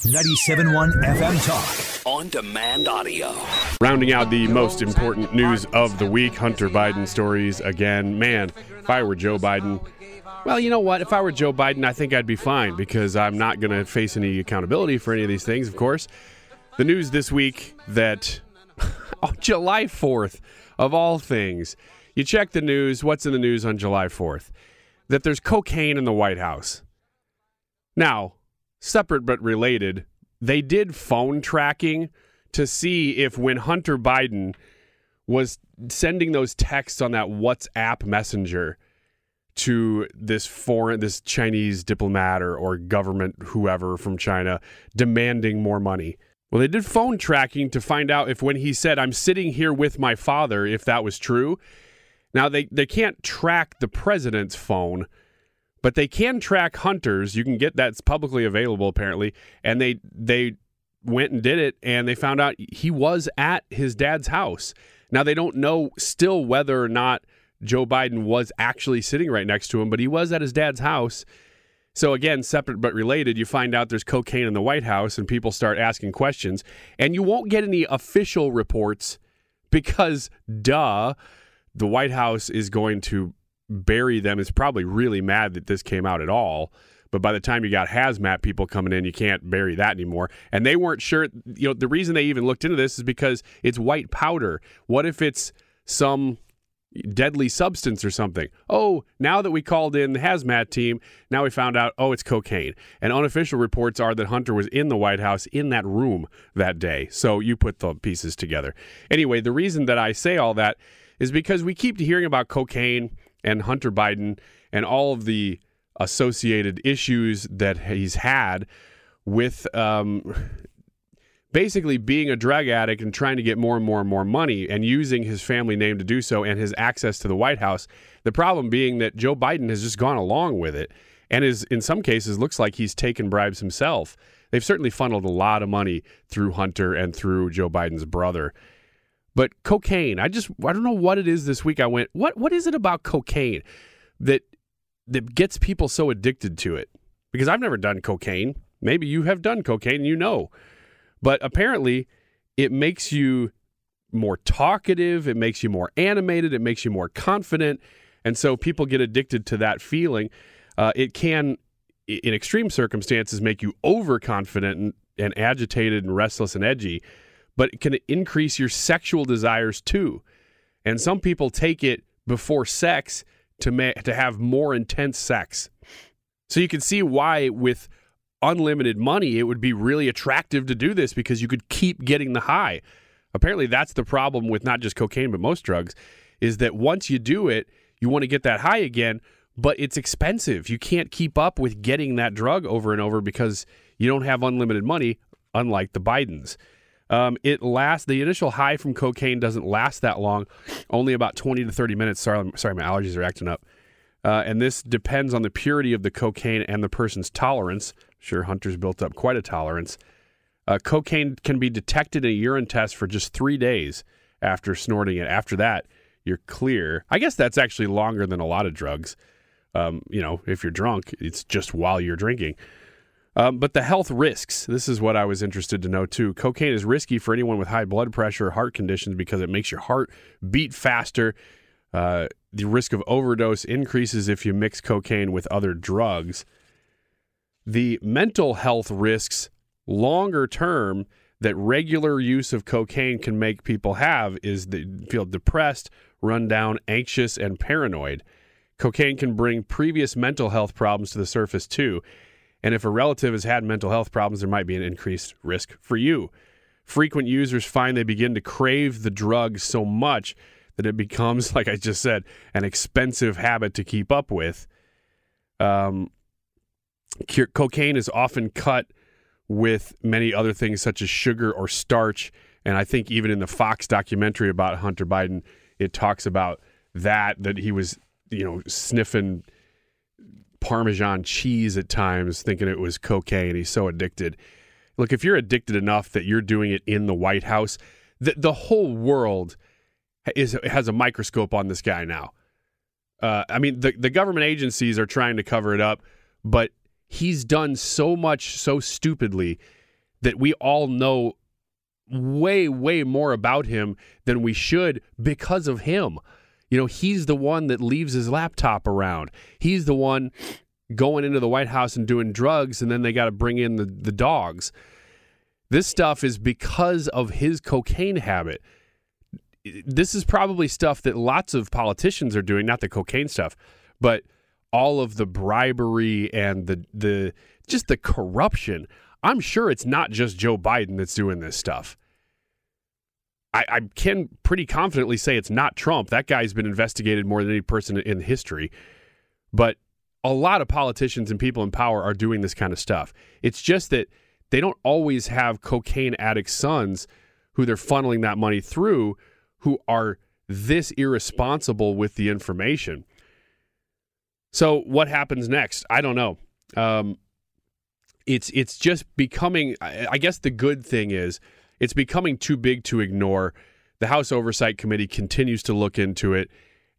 97.1 FM Talk. On demand audio. Rounding out the most important news of the week Hunter Biden stories again. Man, if I were Joe Biden, well, you know what? If I were Joe Biden, I think I'd be fine because I'm not going to face any accountability for any of these things, of course. The news this week that on July 4th, of all things, you check the news. What's in the news on July 4th? That there's cocaine in the White House. Now, separate but related, they did phone tracking to see if when Hunter Biden was sending those texts on that WhatsApp messenger to this foreign this Chinese diplomat or, or government whoever from China demanding more money. Well, they did phone tracking to find out if when he said, I'm sitting here with my father, if that was true. Now they, they can't track the president's phone, but they can track hunters. You can get that's publicly available apparently, and they they went and did it, and they found out he was at his dad's house. Now they don't know still whether or not Joe Biden was actually sitting right next to him, but he was at his dad's house. So again, separate but related, you find out there's cocaine in the White House, and people start asking questions, and you won't get any official reports because, duh, the White House is going to bury them. is probably really mad that this came out at all. But by the time you got hazmat people coming in, you can't bury that anymore. And they weren't sure. You know, the reason they even looked into this is because it's white powder. What if it's some deadly substance or something? Oh, now that we called in the hazmat team, now we found out, oh, it's cocaine. And unofficial reports are that Hunter was in the White House in that room that day. So you put the pieces together. Anyway, the reason that I say all that is because we keep hearing about cocaine and Hunter Biden and all of the associated issues that he's had with um, basically being a drug addict and trying to get more and more and more money and using his family name to do so and his access to the White House. The problem being that Joe Biden has just gone along with it and is in some cases looks like he's taken bribes himself. They've certainly funneled a lot of money through Hunter and through Joe Biden's brother. But cocaine, I just I don't know what it is this week. I went, what what is it about cocaine that that gets people so addicted to it? Because I've never done cocaine. Maybe you have done cocaine, you know. But apparently it makes you more talkative, it makes you more animated, it makes you more confident, and so people get addicted to that feeling. Uh, it can in extreme circumstances make you overconfident and, and agitated and restless and edgy but it can increase your sexual desires too. And some people take it before sex to ma- to have more intense sex. So you can see why with unlimited money it would be really attractive to do this because you could keep getting the high. Apparently that's the problem with not just cocaine but most drugs is that once you do it, you want to get that high again, but it's expensive. You can't keep up with getting that drug over and over because you don't have unlimited money unlike the Bidens. Um, it lasts. The initial high from cocaine doesn't last that long, only about 20 to 30 minutes. Sorry, sorry, my allergies are acting up. Uh, and this depends on the purity of the cocaine and the person's tolerance. Sure, Hunter's built up quite a tolerance. Uh, cocaine can be detected in a urine test for just three days after snorting it. After that, you're clear. I guess that's actually longer than a lot of drugs. Um, you know, if you're drunk, it's just while you're drinking. Um, but the health risks, this is what I was interested to know too. Cocaine is risky for anyone with high blood pressure or heart conditions because it makes your heart beat faster. Uh, the risk of overdose increases if you mix cocaine with other drugs. The mental health risks, longer term, that regular use of cocaine can make people have is they feel depressed, run down, anxious, and paranoid. Cocaine can bring previous mental health problems to the surface too and if a relative has had mental health problems, there might be an increased risk for you. Frequent users find they begin to crave the drug so much that it becomes, like I just said, an expensive habit to keep up with. Um, cocaine is often cut with many other things such as sugar or starch. And I think even in the Fox documentary about Hunter Biden, it talks about that that he was, you know, sniffing Parmesan cheese at times, thinking it was cocaine. And he's so addicted. Look, if you're addicted enough that you're doing it in the White House, the, the whole world is has a microscope on this guy now. Uh, I mean, the the government agencies are trying to cover it up, but he's done so much so stupidly that we all know way way more about him than we should because of him. You know, he's the one that leaves his laptop around. He's the one going into the White House and doing drugs, and then they got to bring in the, the dogs. This stuff is because of his cocaine habit. This is probably stuff that lots of politicians are doing, not the cocaine stuff, but all of the bribery and the the just the corruption. I'm sure it's not just Joe Biden that's doing this stuff. I, I, can pretty confidently say it's not Trump. That guy's been investigated more than any person in history. But a lot of politicians and people in power are doing this kind of stuff. It's just that they don't always have cocaine addict sons who they're funneling that money through who are this irresponsible with the information. So what happens next? I don't know. Um, it's it's just becoming. I guess the good thing is it's becoming too big to ignore. The House Oversight Committee continues to look into it,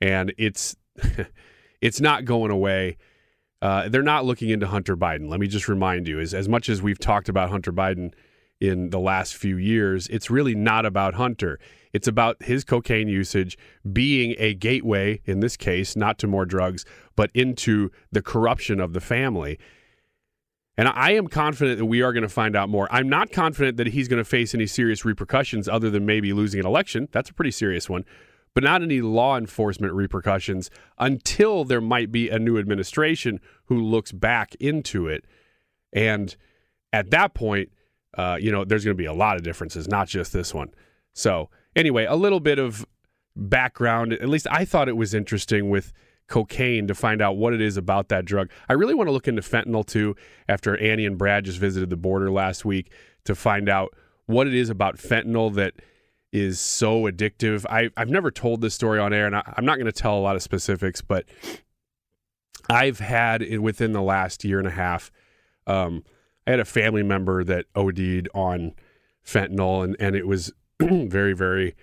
and it's it's not going away. Uh, they're not looking into Hunter Biden. Let me just remind you, as as much as we've talked about Hunter Biden in the last few years, it's really not about Hunter. It's about his cocaine usage being a gateway, in this case, not to more drugs, but into the corruption of the family. And I am confident that we are going to find out more. I'm not confident that he's going to face any serious repercussions other than maybe losing an election. That's a pretty serious one. But not any law enforcement repercussions until there might be a new administration who looks back into it. And at that point, uh, you know, there's going to be a lot of differences, not just this one. So, anyway, a little bit of background. At least I thought it was interesting with cocaine to find out what it is about that drug. I really want to look into fentanyl too after Annie and Brad just visited the border last week to find out what it is about fentanyl that is so addictive. I, I've never told this story on air, and I, am not going to tell a lot of specifics, but I've had it within the last year and a half. Um, I had a family member that OD'd on fentanyl, and, and it was very, very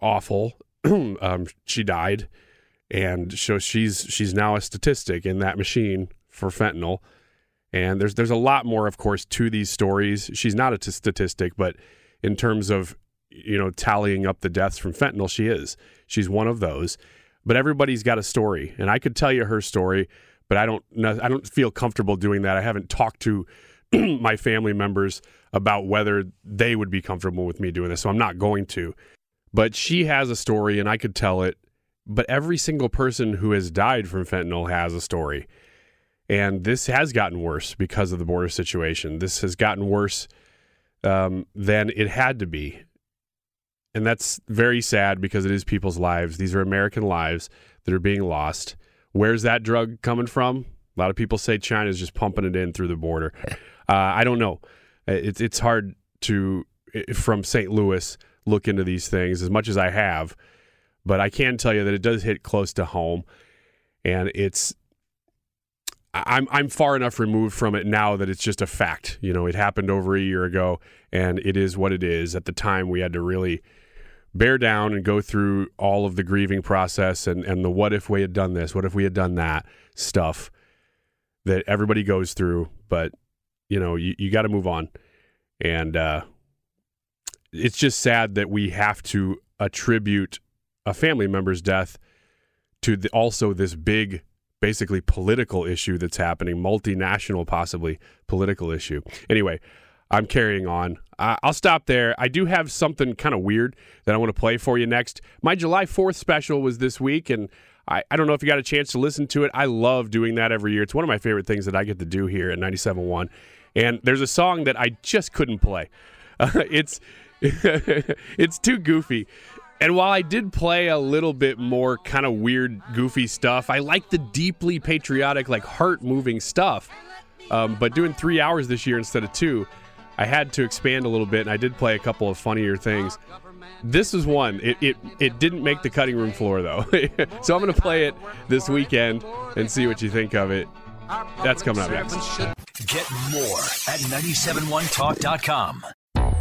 awful. um, she died and so she's she's now a statistic in that machine for fentanyl. And there's there's a lot more, of course, to these stories. She's not a t- statistic, but in terms of you know tallying up the deaths from fentanyl, she is. She's one of those. But everybody's got a story, and I could tell you her story, but I don't I don't feel comfortable doing that. I haven't talked to my family members about whether they would be comfortable with me doing this, so I'm not going to. But she has a story, and I could tell it but every single person who has died from fentanyl has a story. And this has gotten worse because of the border situation. This has gotten worse um, than it had to be. And that's very sad because it is people's lives. These are American lives that are being lost. Where's that drug coming from? A lot of people say China's just pumping it in through the border. Uh, I don't know. It's it's hard to from St. Louis look into these things as much as I have but I can tell you that it does hit close to home, and it's I'm I'm far enough removed from it now that it's just a fact. You know, it happened over a year ago, and it is what it is. At the time, we had to really bear down and go through all of the grieving process and and the what if we had done this, what if we had done that stuff that everybody goes through. But you know, you, you got to move on, and uh, it's just sad that we have to attribute a family member's death to the, also this big basically political issue that's happening, multinational, possibly political issue. Anyway, I'm carrying on. Uh, I'll stop there. I do have something kind of weird that I want to play for you next. My July 4th special was this week, and I, I don't know if you got a chance to listen to it. I love doing that every year. It's one of my favorite things that I get to do here at 97.1. And there's a song that I just couldn't play. Uh, it's it's too goofy. And while I did play a little bit more kind of weird, goofy stuff, I like the deeply patriotic, like heart moving stuff. Um, but doing three hours this year instead of two, I had to expand a little bit, and I did play a couple of funnier things. This is one. It it, it didn't make the cutting room floor though, so I'm going to play it this weekend and see what you think of it. That's coming up next. Get more at 971talk.com.